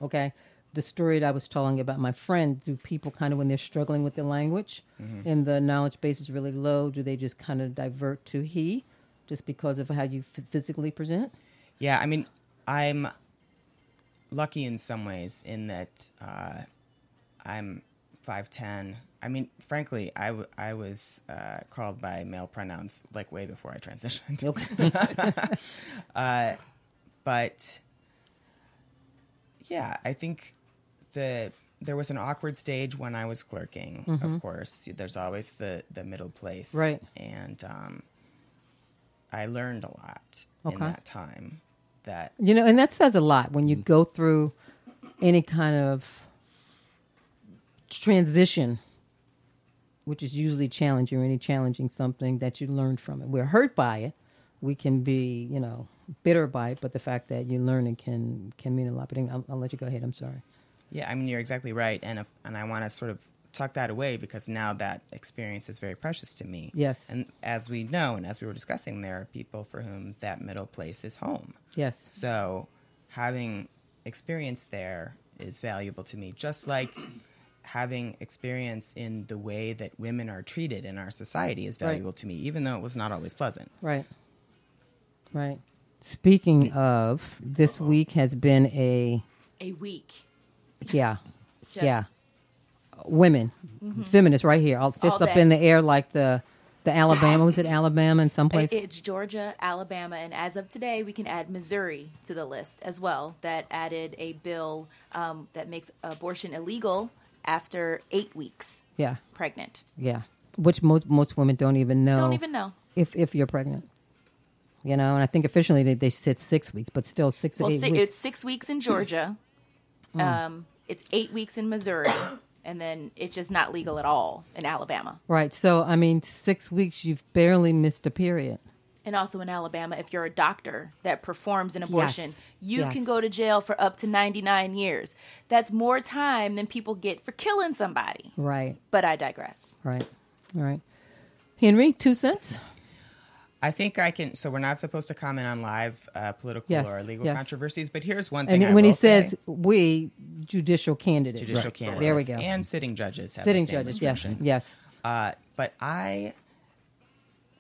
okay? The story that I was telling about my friend, do people kind of, when they're struggling with the language and the knowledge base is really low, do they just kind of divert to he just because of how you f- physically present?
Yeah, I mean, I'm lucky in some ways in that uh, I'm 5'10. I mean, frankly, I, w- I was uh, called by male pronouns like way before I transitioned. uh, but yeah, I think the there was an awkward stage when I was clerking. Of course, there's always the the middle place,
Right.
And um, I learned a lot in that time. That
You know, and that says a lot when you go through any kind of transition, which is usually challenging or any challenging something that you learn from it. We're hurt by it. We can be, you know, bitter by it, but the fact that you learn it can can mean a lot. But I'll, I'll let you go ahead. I'm sorry.
Yeah, I mean you're exactly right, and if, and I want to sort of tuck that away because now that experience is very precious to me.
Yes.
and as we know, and as we were discussing, there are people for whom that middle place is home.
Yes.
So having experience there is valuable to me, just like having experience in the way that women are treated in our society is
Right.
valuable to me, even though it was not always pleasant.
Right. Right. Speaking of, this week has been a
A week.
yeah,
Just
yeah, women, feminists right here, all fists
All
up in the air like the the Alabama was it Alabama and someplace
It- It's Georgia, Alabama, and as of today, we can add Missouri to the list as well. That added a bill um, that makes abortion illegal after eight weeks
yeah,
pregnant.
yeah, which most most women don't even know.
Don't even know.
if if you're pregnant. You know, and I think officially they, they said six weeks, but still six or
Well,
eight
si-
weeks.
it's six weeks in Georgia. Um, it's eight weeks in Missouri, and then it's just not legal at all in Alabama.
Right. So I mean, six weeks you've barely missed a period.
And also in Alabama, if you're a doctor that performs an abortion,
Yes.
you
Yes.
can go to jail for up to 99 years. That's more time than people get for killing somebody.
Right.
But I digress.
Right. All right. Henry, two cents.
I think I can. So we're not supposed to comment on live uh, political
Yes,
or legal
yes.
controversies, but here's one thing.
And
I
when he
say.
says we, judicial candidates.
judicial candidates
There we go.
and sitting judges have
Sitting
the same
judges. Yes. Yes.
Uh, but I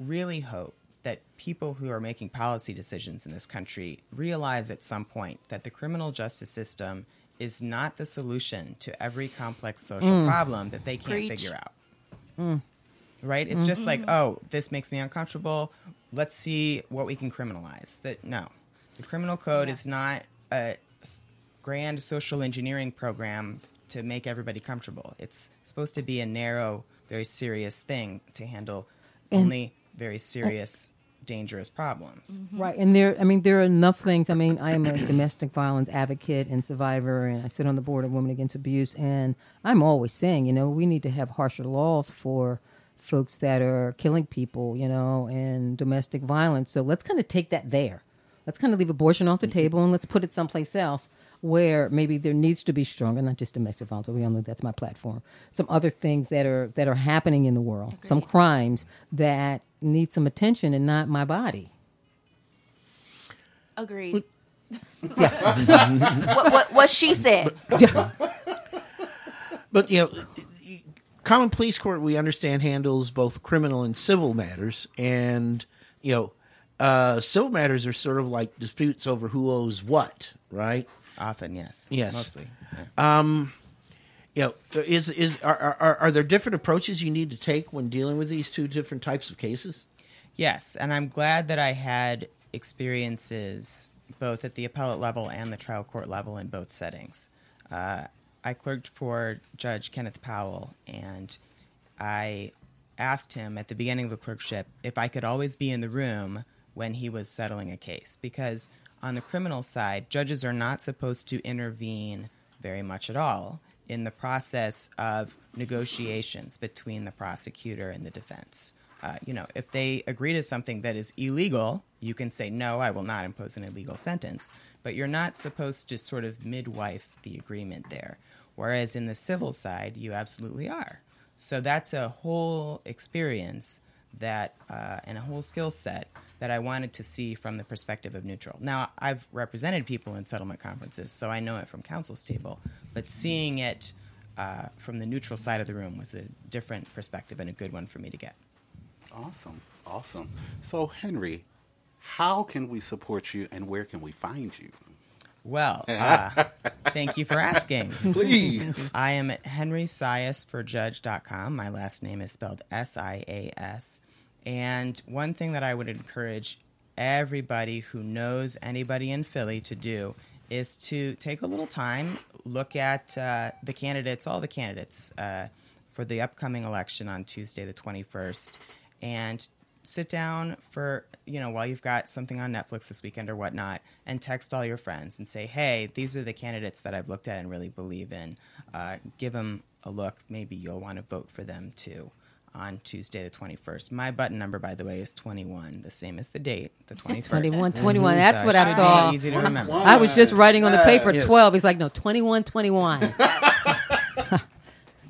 really hope that people who are making policy decisions in this country realize at some point that the criminal justice system is not the solution to every complex social
Mm.
problem that they can't
Preach.
figure out. Right? It's just like, oh, this makes me uncomfortable. Let's see what we can criminalize. That no, the criminal code is not a grand social engineering program to make everybody comfortable. It's supposed to be a narrow, very serious thing to handle only very serious, dangerous problems. Mm-hmm.
Right, and there, I mean, there are enough things. I mean, I am a domestic violence advocate and survivor, and I sit on the board of Women Against Abuse, and I'm always saying, you know, we need to have harsher laws for folks that are killing people, you know, and domestic violence. So let's kind of take that there. Let's kind of leave abortion off the mm-hmm. table and let's put it someplace else where maybe there needs to be stronger, not just domestic violence, but we all know that's my platform. Some other things that are that are happening in the world, some crimes that need some attention and not my body.
Agreed. what, what, what she said.
But you know, common pleas court we understand handles both criminal and civil matters, and you know, uh, civil matters are sort of like disputes over who owes what, right?
Often, yes.
Yes.
Mostly. yeah.
You know, is is are, are are there different approaches you need to take when dealing with these two different types of cases?
Yes, and I'm glad that I had experiences both at the appellate level and the trial court level in both settings. Uh, I clerked for Judge Kenneth Powell, and I asked him at the beginning of the clerkship if I could always be in the room when he was settling a case, because on the criminal side, judges are not supposed to intervene very much at all in the process of negotiations between the prosecutor and the defense. Uh, you know, if they agree to something that is illegal, you can say, no, I will not impose an illegal sentence. But you're not supposed to sort of midwife the agreement there. Whereas in the civil side, you absolutely are. So that's a whole experience that, uh, and a whole skill set that I wanted to see from the perspective of neutral. Now, I've represented people in settlement conferences, so I know it from counsel's table, but seeing it uh, from the neutral side of the room was a different perspective and a good one for me to get.
Awesome. Awesome. So, Henry, how can we support you and where can we find you?
Well, uh, thank you for asking.
Please.
I am at henrysiasforjudge.com. My last name is spelled S I A S. And one thing that I would encourage everybody who knows anybody in Philly to do is to take a little time, look at uh, the candidates, all the candidates uh, for the upcoming election on Tuesday, the 21st, and sit down for, you know, while you've got something on Netflix this weekend or whatnot, and text all your friends and say, hey, these are the candidates that I've looked at and really believe in. Uh, give them a look. Maybe you'll want to vote for them too on Tuesday, the 21st. My button number, by the way, is 21, the same as the date, the 21st.
21, mm-hmm. 21. That's what I
should be
saw.
Easy to remember.
I was just writing on the paper
Yes.
12. He's like, no, 21, 21.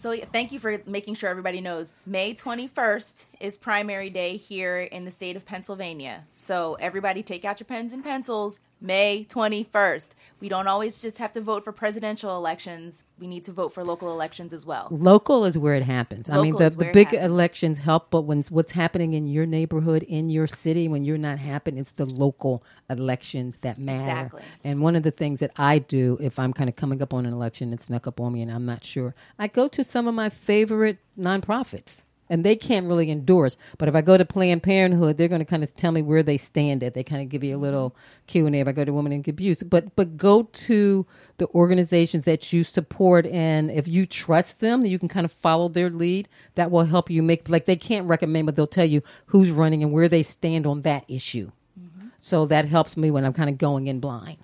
So thank you for making sure everybody knows. May 21st is primary day here in the state of Pennsylvania. So everybody take out your pens and pencils. May 21st. We don't always just have to vote for presidential elections. We need to vote for local elections as well.
Local is where it happens. I mean, the, the big elections help, but when what's happening in your neighborhood, in your city, when you're not happening, it's the local elections that matter.
Exactly.
And one of the things that I do if I'm kind of coming up on an election that snuck up on me and I'm not sure, I go to some of my favorite nonprofits. And they can't really endorse, but if I go to Planned Parenthood, they're going to kind of tell me where they stand at. They kind of give you a little Q and A. If I go to Women in Abuse, but but go to the organizations that you support, and if you trust them, you can kind of follow their lead. That will help you make like they can't recommend, but they'll tell you who's running and where they stand on that issue. Mm-hmm. So that helps me when I'm kind of going in blind.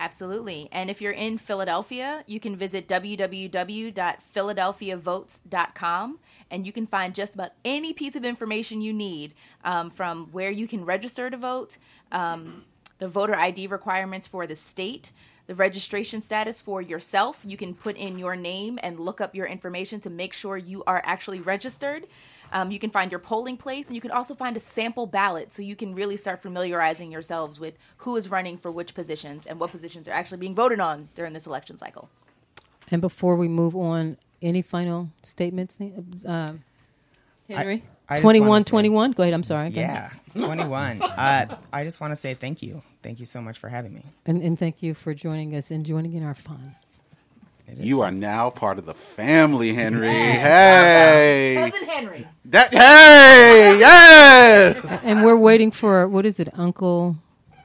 Absolutely. And if you're in Philadelphia, you can visit www.philadelphiavotes.com and you can find just about any piece of information you need um, from where you can register to vote, um, the voter ID requirements for the state, the registration status for yourself. You can put in your name and look up your information to make sure you are actually registered. Um, you can find your polling place, and you can also find a sample ballot so you can really start familiarizing yourselves with who is running for which positions and what positions are actually being voted on during this election cycle.
And before we move on, any final statements, um, Henry?
I just
21,
wanna say-
21? Go ahead. I'm sorry. Go ahead.
Yeah, 21. uh, I just want to say thank you. Thank you so much for having me.
And, and thank you for joining us and joining in our fun.
You are now part of the family, Henry. Hey.
Cousin Henry.
That hey, yes.
And we're waiting for, what is it, Uncle,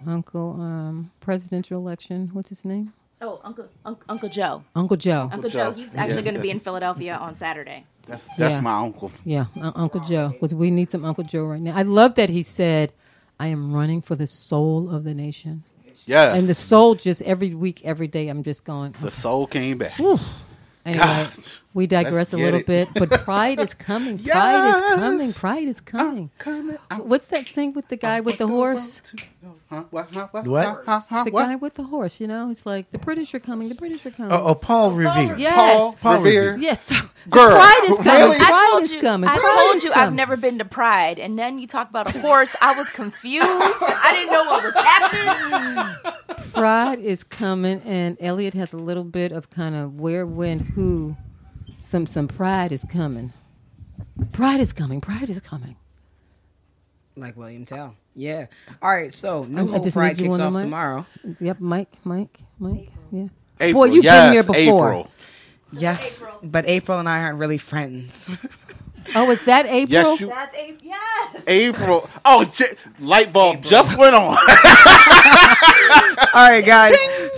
Uncle, um, presidential election? What's his name?
Oh, Uncle Unc Uncle Joe.
Uncle Joe.
Uncle
Joe.
Joe. He's actually
Yes,
going to be in Philadelphia on Saturday.
That's that's
Yeah.
my uncle.
Yeah, uh, Uncle Joe. Because we need some Uncle Joe right now. I love that he said, I am running for the soul of the nation.
Yes.
And the soul just every week, every day, I'm just going,
the soul came back.
Anyway,
God.
we digress a little
it.
bit, but pride is coming. Pride is coming. Pride is coming.
Coming out.
What's that thing with the guy with the horse?
Huh? What? What?
The
What?
guy with the horse, you know? It's like, the British are coming. The British are coming.
Oh, oh, Paul Revere.
yes.
Paul,
Paul
Revere.
Yes. So,
Girl,
pride is coming.
really?
I
Pride
told you,
coming.
I
Pride
told
is
you I've never been to Pride, and then you talk about a horse. I was confused. I didn't know what was happening.
Pride is coming, and Elliot has a little bit of kind of where, when, who. Some some pride is coming. Pride is coming. Pride is coming.
Like William Tell. Yeah. All right. So New
I- I
Hope
just
Pride
need you
kicks
on the
off
mic.
tomorrow.
Yep, Mike, Mike, Mike. Yeah.
April.
Boy, you've
yes,
been here before.
April.
Yes, but April and I aren't really friends.
Oh, is that April?
Yes, you.
That's a yes.
April. Oh, j- light bulb just went on.
All right, guys.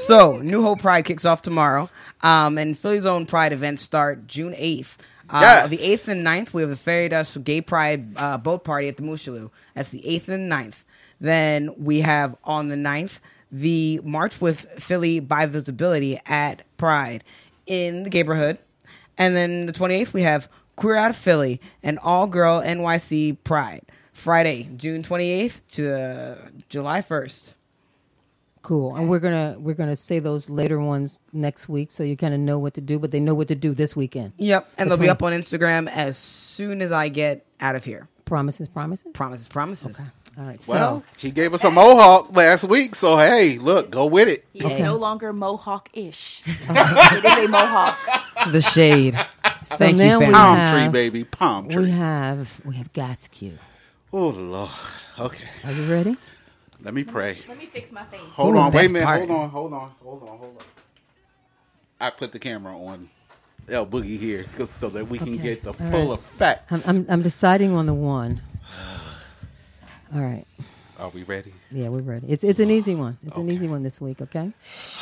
So, New Hope Pride kicks off tomorrow. Um, and Philly's own Pride events start June 8th. Uh,
Yes.
The 8th and 9th, we have the Fairy Dust Gay Pride uh, boat party at the Moshulu. That's the 8th and 9th. Then we have on the 9th, the March with Philly Bi Visibility at Pride. in the neighborhood. And then the 28th, we have Queer Out of Philly and All Girl NYC Pride. Friday, June 28th to uh, July 1st.
Cool. And we're gonna we're gonna say those later ones next week, so you kind of know what to do. But they know what to do this weekend.
Yep. And they'll be up on Instagram as soon as I get out of here.
Promises, promises.
Promises, promises.
All right. So
Well, he gave us a mohawk last week, so hey, look, go with it.
He is no longer Mohawk-ish. it is a Mohawk.
The shade.
so
Thank you,
now.
Palm
have,
tree, baby, palm tree.
We have we have Gaskew.
Oh Lord. Okay,
Are you ready?
let me pray.
Let me fix my face.
Hold
Ooh,
on, wait a
best
minute.
part.
Hold on, hold on, hold on, hold on. I put the camera on El Boogie here 'cause- so that we can get the
all
full
right.
effect.
I'm, I'm I'm deciding on the one. All right.
Are we ready?
Yeah, we're ready. It's it's an easy one. It's an easy one this week. Okay.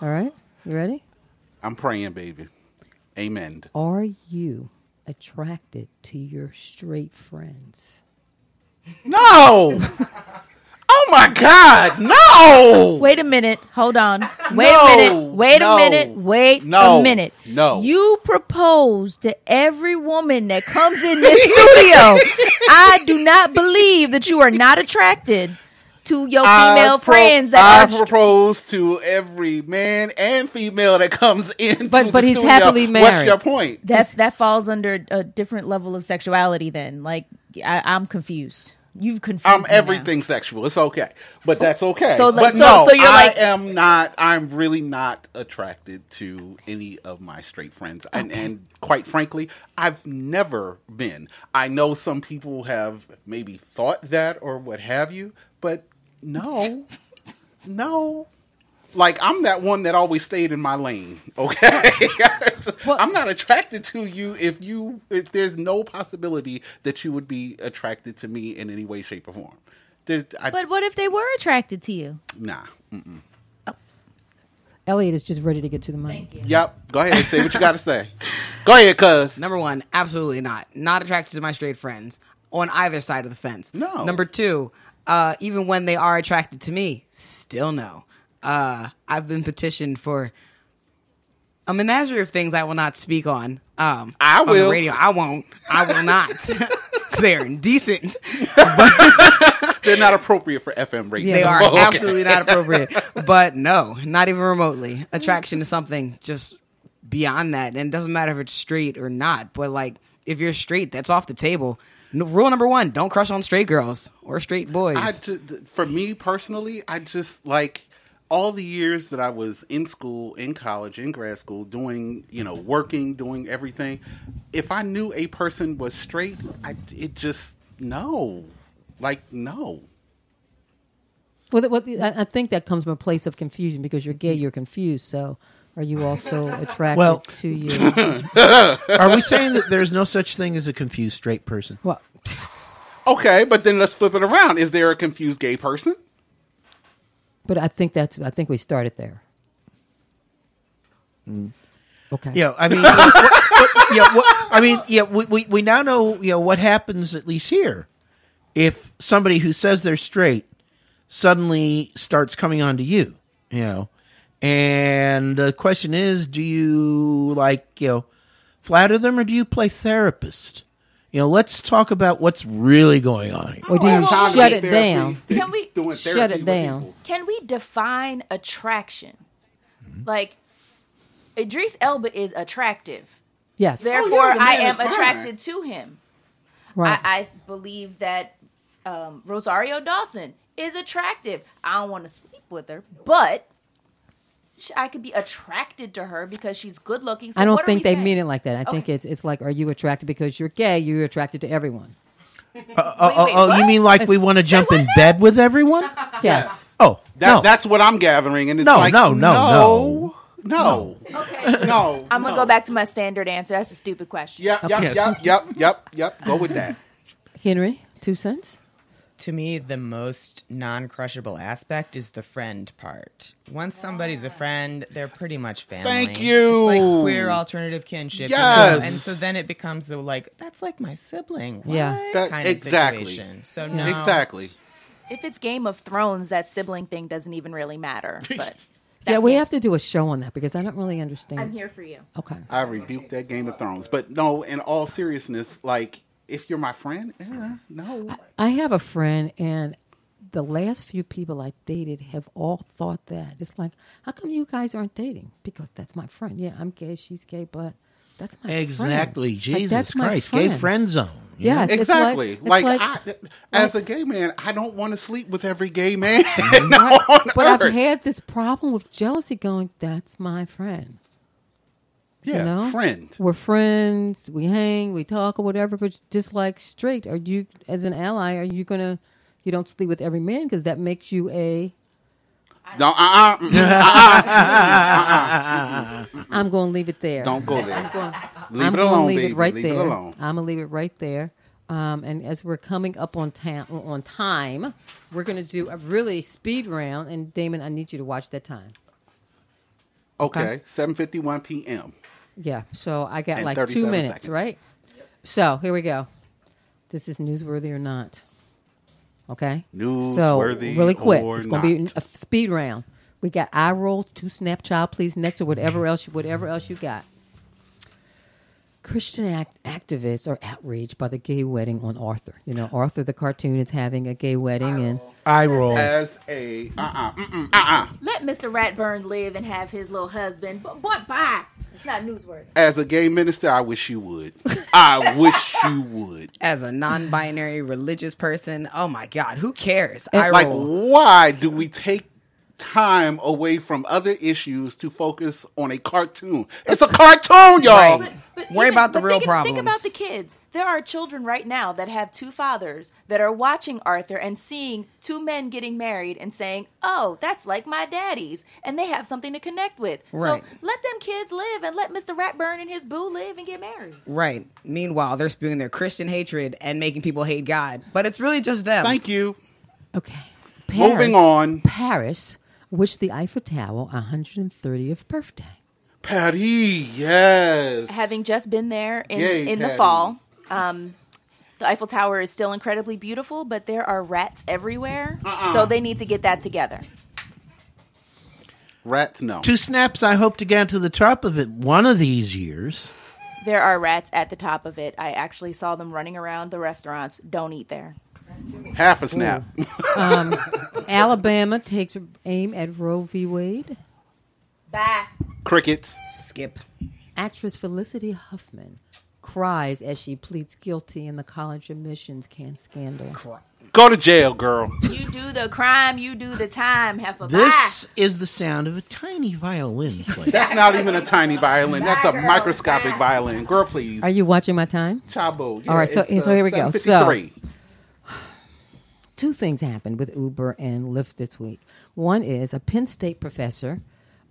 All right. You ready?
I'm praying, baby. Amen.
Are you attracted to your straight friends?
No. oh my God, no.
Wait a minute. Hold on. Wait
No,
a minute. Wait
no,
a minute. Wait
no,
a minute.
no.
You propose to every woman that comes in this studio. I do not believe that you are not attracted to your female
I pro-
friends
I
are
propose to every man and female that comes in.
But- but he's happily married.
What's your point?
that that falls under a different level of sexuality then. Like I, I'm confused. You've confused
I'm
me now.
everything sexual. It's okay, but that's okay.
So, like-
but
so-
no,
so you're
I
like-
am not. I'm really not attracted to any of my straight friends, and and quite frankly, I've never been. I know some people have maybe thought that or what have you, but no, no. Like I'm that one that always stayed in my lane. Okay, I'm not attracted to you if you if there's no possibility that you would be attracted to me in any way, shape, or form. I,
But what if they were attracted to you?
nah. Mm-mm.
Elliot is just ready to get to the mic.
Yep. Go ahead. And say what you got to say. Go ahead, cuz.
Number one, absolutely not. Not attracted to my straight friends on either side of the fence.
No.
Number two, uh, even when they are attracted to me, still no. Uh, I've been petitioned for a menagerie of things I will not speak on. Um,
I
on
will.
radio. I won't. I will not. they're indecent.
They're not appropriate for FM radio.
They are
okay.
absolutely not appropriate. But no, not even remotely. Attraction is something just beyond that. And it doesn't matter if it's straight or not. But like, if you're straight, that's off the table. No, rule number one: don't crush on straight girls or straight boys.
I ju- for me personally, I just like all the years that I was in school, in college, in grad school, doing you know working, doing everything. If I knew a person was straight, I it just no, like no.
Well, what, I, I think that comes from a place of confusion because you're gay, you're confused. So, are you also attracted
Well-
to you?
Are we saying that there's no such thing as a confused straight person?
well,
Okay, but then let's flip it around. Is there a confused gay person?
But I think that's. I think we started there. Mm. Okay.
Yeah, I mean, what, what, yeah, what, I mean, yeah, we, we we now know you know what happens at least here if somebody who says they're straight suddenly starts coming on to you, you know, and the question is, do you like you know flatter them or do you play therapist? You know, let's talk about what's really going on here.
Or do you
Time to
shut
do
it
therapy.
down?
Can we-
Shut it down.
people.
Can we define attraction? Like, Idris Elba is attractive.
Yes.
Therefore,
yeah,
I am attracted to him.
right.
I, I believe that um, Rosario Dawson is attractive. I don't want to sleep with her, but sh- I could be attracted to her because she's good looking. So
I don't
what are
think
we
they
saying?
mean it like that. I think it's it's like, are you attracted because you're gay? You're attracted to everyone.
Oh, oh,
wait,
oh, you mean like we want to jump in bed with everyone?
Yes.
Oh,
That,
no.
That's what I'm gathering, and it's
No,
like
no, no,
no, no,
Okay.
no.
I'm gonna
no.
go back to my standard answer. That's a stupid question.
Yep, yep,
Yes.
yep, yep, yep, yep. Go with that.
Henry, two cents.
To me, the most non crushable aspect is the friend part. Once somebody's a friend, they're pretty much family.
Thank you.
It's like queer alternative kinship. you know?
Yes.
And so then it becomes the like, that's like my sibling.
Yeah.
That-
kind of
exactly.
situation. So no.
Exactly.
If it's Game of Thrones, that sibling thing doesn't even really matter. But
yeah, we
it.
have to do a show on that because I don't really understand.
I'm here for you.
Okay.
I rebuked that Game of Thrones. But no, in all seriousness, like if you're my friend, eh, no.
I have a friend, and the last few people I dated have all thought that. It's like, how come you guys aren't dating? Because that's my friend. Yeah, I'm gay, she's gay, but that's my.
Exactly.
Like,
Jesus
that's my
Christ. Gay
friend.
friend zone.
Yes, it's
Exactly.
Like,
Like,
it's like,
I, as a gay man, I don't want to sleep with every gay man on
but I've had this problem with jealousy. Going, that's my friend.
Yeah,
you know?
friend.
We're friends. We hang. We talk or whatever. But just like straight, are you as an ally? Are you gonna? You don't sleep with every man because that makes you a.
No, uh, uh,
I'm going to leave it there.
don't go
I'm
there.
going.
Leave
I'm
it
gonna
alone,
leave
baby.
it right
Leave
there.
it alone.
I'm gonna leave it right there. Um, and as we're coming up on time, on time, we're gonna do a really speed round. And Damon, I need you to watch that time.
Okay, 7:51 p.m.
Yeah. So I got
And
like two
37
minutes,
seconds.
right? So here we go. This is newsworthy or not? Okay.
Newsworthy
So really quick,
or
it's gonna be
not.
a speed round. We got eye roll, two snap child, please next, or whatever else, you, whatever else you got. Christian act- activists are outraged by the gay wedding on Arthur. You know, Arthur the cartoon is having a gay wedding, and
I roll.
As a uh uh-uh, mm uh
Let Mr. Ratburn live and have his little husband. But what? Bye. It's not newsworthy.
as a gay minister, I wish you would. I wish you would.
As a non-binary religious person, oh my god, who cares? I
Like,
roll.
why do we take time away from other issues to focus on a cartoon? It's a cartoon, y'all.
Right.
But
Worry about the real
think,
problems.
Think about the kids. There are children right now that have two fathers that are watching Arthur and seeing two men getting married and saying, "Oh, that's like my daddy's," and they have something to connect with.
Right.
So let them kids live and let Mr. Ratburn and his boo live and get married.
Right. Meanwhile, they're spewing their Christian hatred and making people hate God, but it's really just them.
Thank you.
okay.
Moving on.
Paris wished the Eiffel Tower 130th birthday.
Patty, yes.
Having just been there in
Yay,
in the fall. Um, the Eiffel Tower is still incredibly beautiful, but there are rats everywhere,
Uh-uh.
so they need to get that together.
Rats, no.
Two snaps. I hope to get to the top of it one of these years.
There are rats at the top of it. I actually saw them running around the restaurants. Don't eat there.
Half a snap.
Um, Alabama takes aim at Roe v. Wade.
Bye.
Crickets.
Skip.
Actress Felicity Huffman cries as she pleads guilty in the college admissions can scandal.
Go to jail, girl.
You do the crime, you do the time. Heifer.
This is the sound of a tiny violin playing.
That's not even a tiny violin. That's a microscopic violin. Girl, please.
Are you watching my time?
Chabo.
All right, so-
it's,
so here uh, we go. So-
7:53.
Two things happened with Uber and Lyft this week. One is a Penn State professor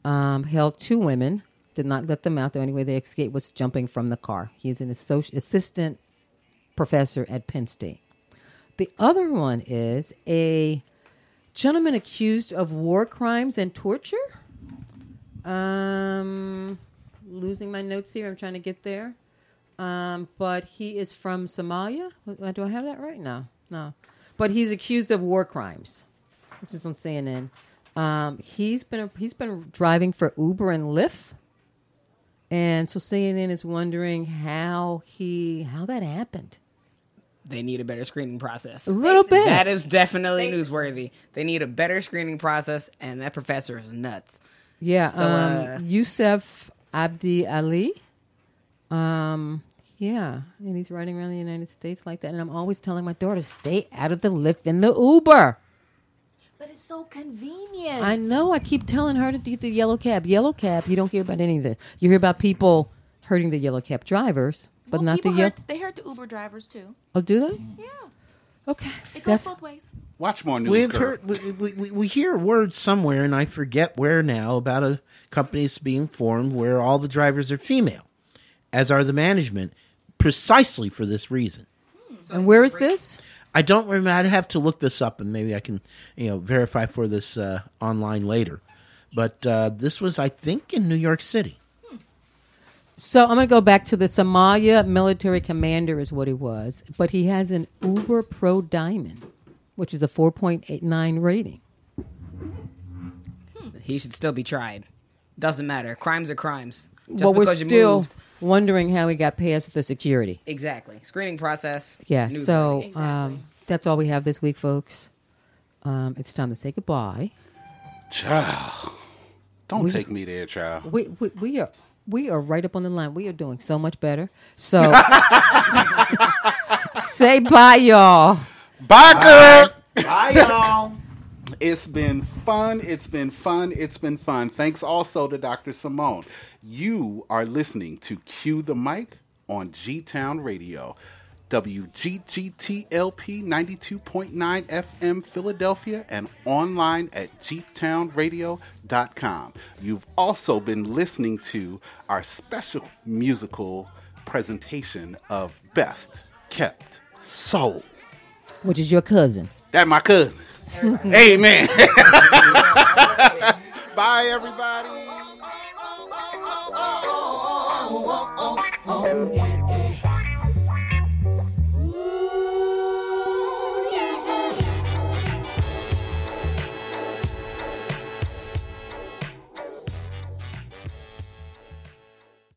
um, held two women, did not let them out. The only way they escaped was jumping from the car. He's an associ- assistant professor at Penn State. The other one is a gentleman accused of war crimes and torture. Um, losing my notes here. I'm trying to get there. Um, but he is from Somalia. Do I have that right? No, no. But he's accused of war crimes. This is on CNN. Um, he's been he's been driving for Uber and Lyft, and so CNN is wondering how he how that happened.
They need a better screening process.
A little bit.
That is definitely newsworthy. They need a better screening process, and that professor is nuts.
Yeah,
So, uh,
um, Yusuf Abdi Ali. Um, yeah, and he's riding around the United States like that. And I'm always telling my daughter, stay out of the Lyft and the Uber.
But it's so convenient.
I know. I keep telling her to get the yellow cab. Yellow cab. You don't hear about any of this. You hear about people hurting the yellow cab drivers, but
Well,
not the
people
yellow.
hurt, They hurt the Uber drivers too.
Oh, do they?
Yeah,
Okay.
it goes
That's-
both ways.
Watch more news,
We've
girl.
heard we, we, we, we hear words somewhere, and I forget where now about a company that's being formed where all the drivers are female, as are the management, precisely for this reason.
and where is this?
I don't remember. I'd have to look this up, and maybe I can, you know, verify for this uh, online later. But uh, this was, I think, in New York City.
So I'm going to go back to the Somalia military commander is what he was, but he has an Uber Pro Diamond, which is a 4.89 rating.
he should still be tried. Doesn't matter. Crimes are crimes. Just
well, we're
because you
still
moved.
Wondering how he got past the security.
Exactly. Screening process.
Yeah.
Newsworthy.
So
Exactly.
um, that's all we have this week, folks. Um, it's time to say goodbye.
Child. Don't
We-
take me there, child.
We, we we are we are right up on the line. We are doing so much better. So say bye, y'all.
Bye, girl.
Bye, y'all.
It's been fun. It's been fun. It's been fun. Thanks also to Dr. Simone. You are listening to Cue the Mic on G Town Radio. WGGTLP 92.9 FM Philadelphia and online at gtownradio.com. You've also been listening to our special musical presentation of Best Kept Soul.
Which is your cousin.
That my cousin. Amen. Bye, everybody.
Oh, oh, oh.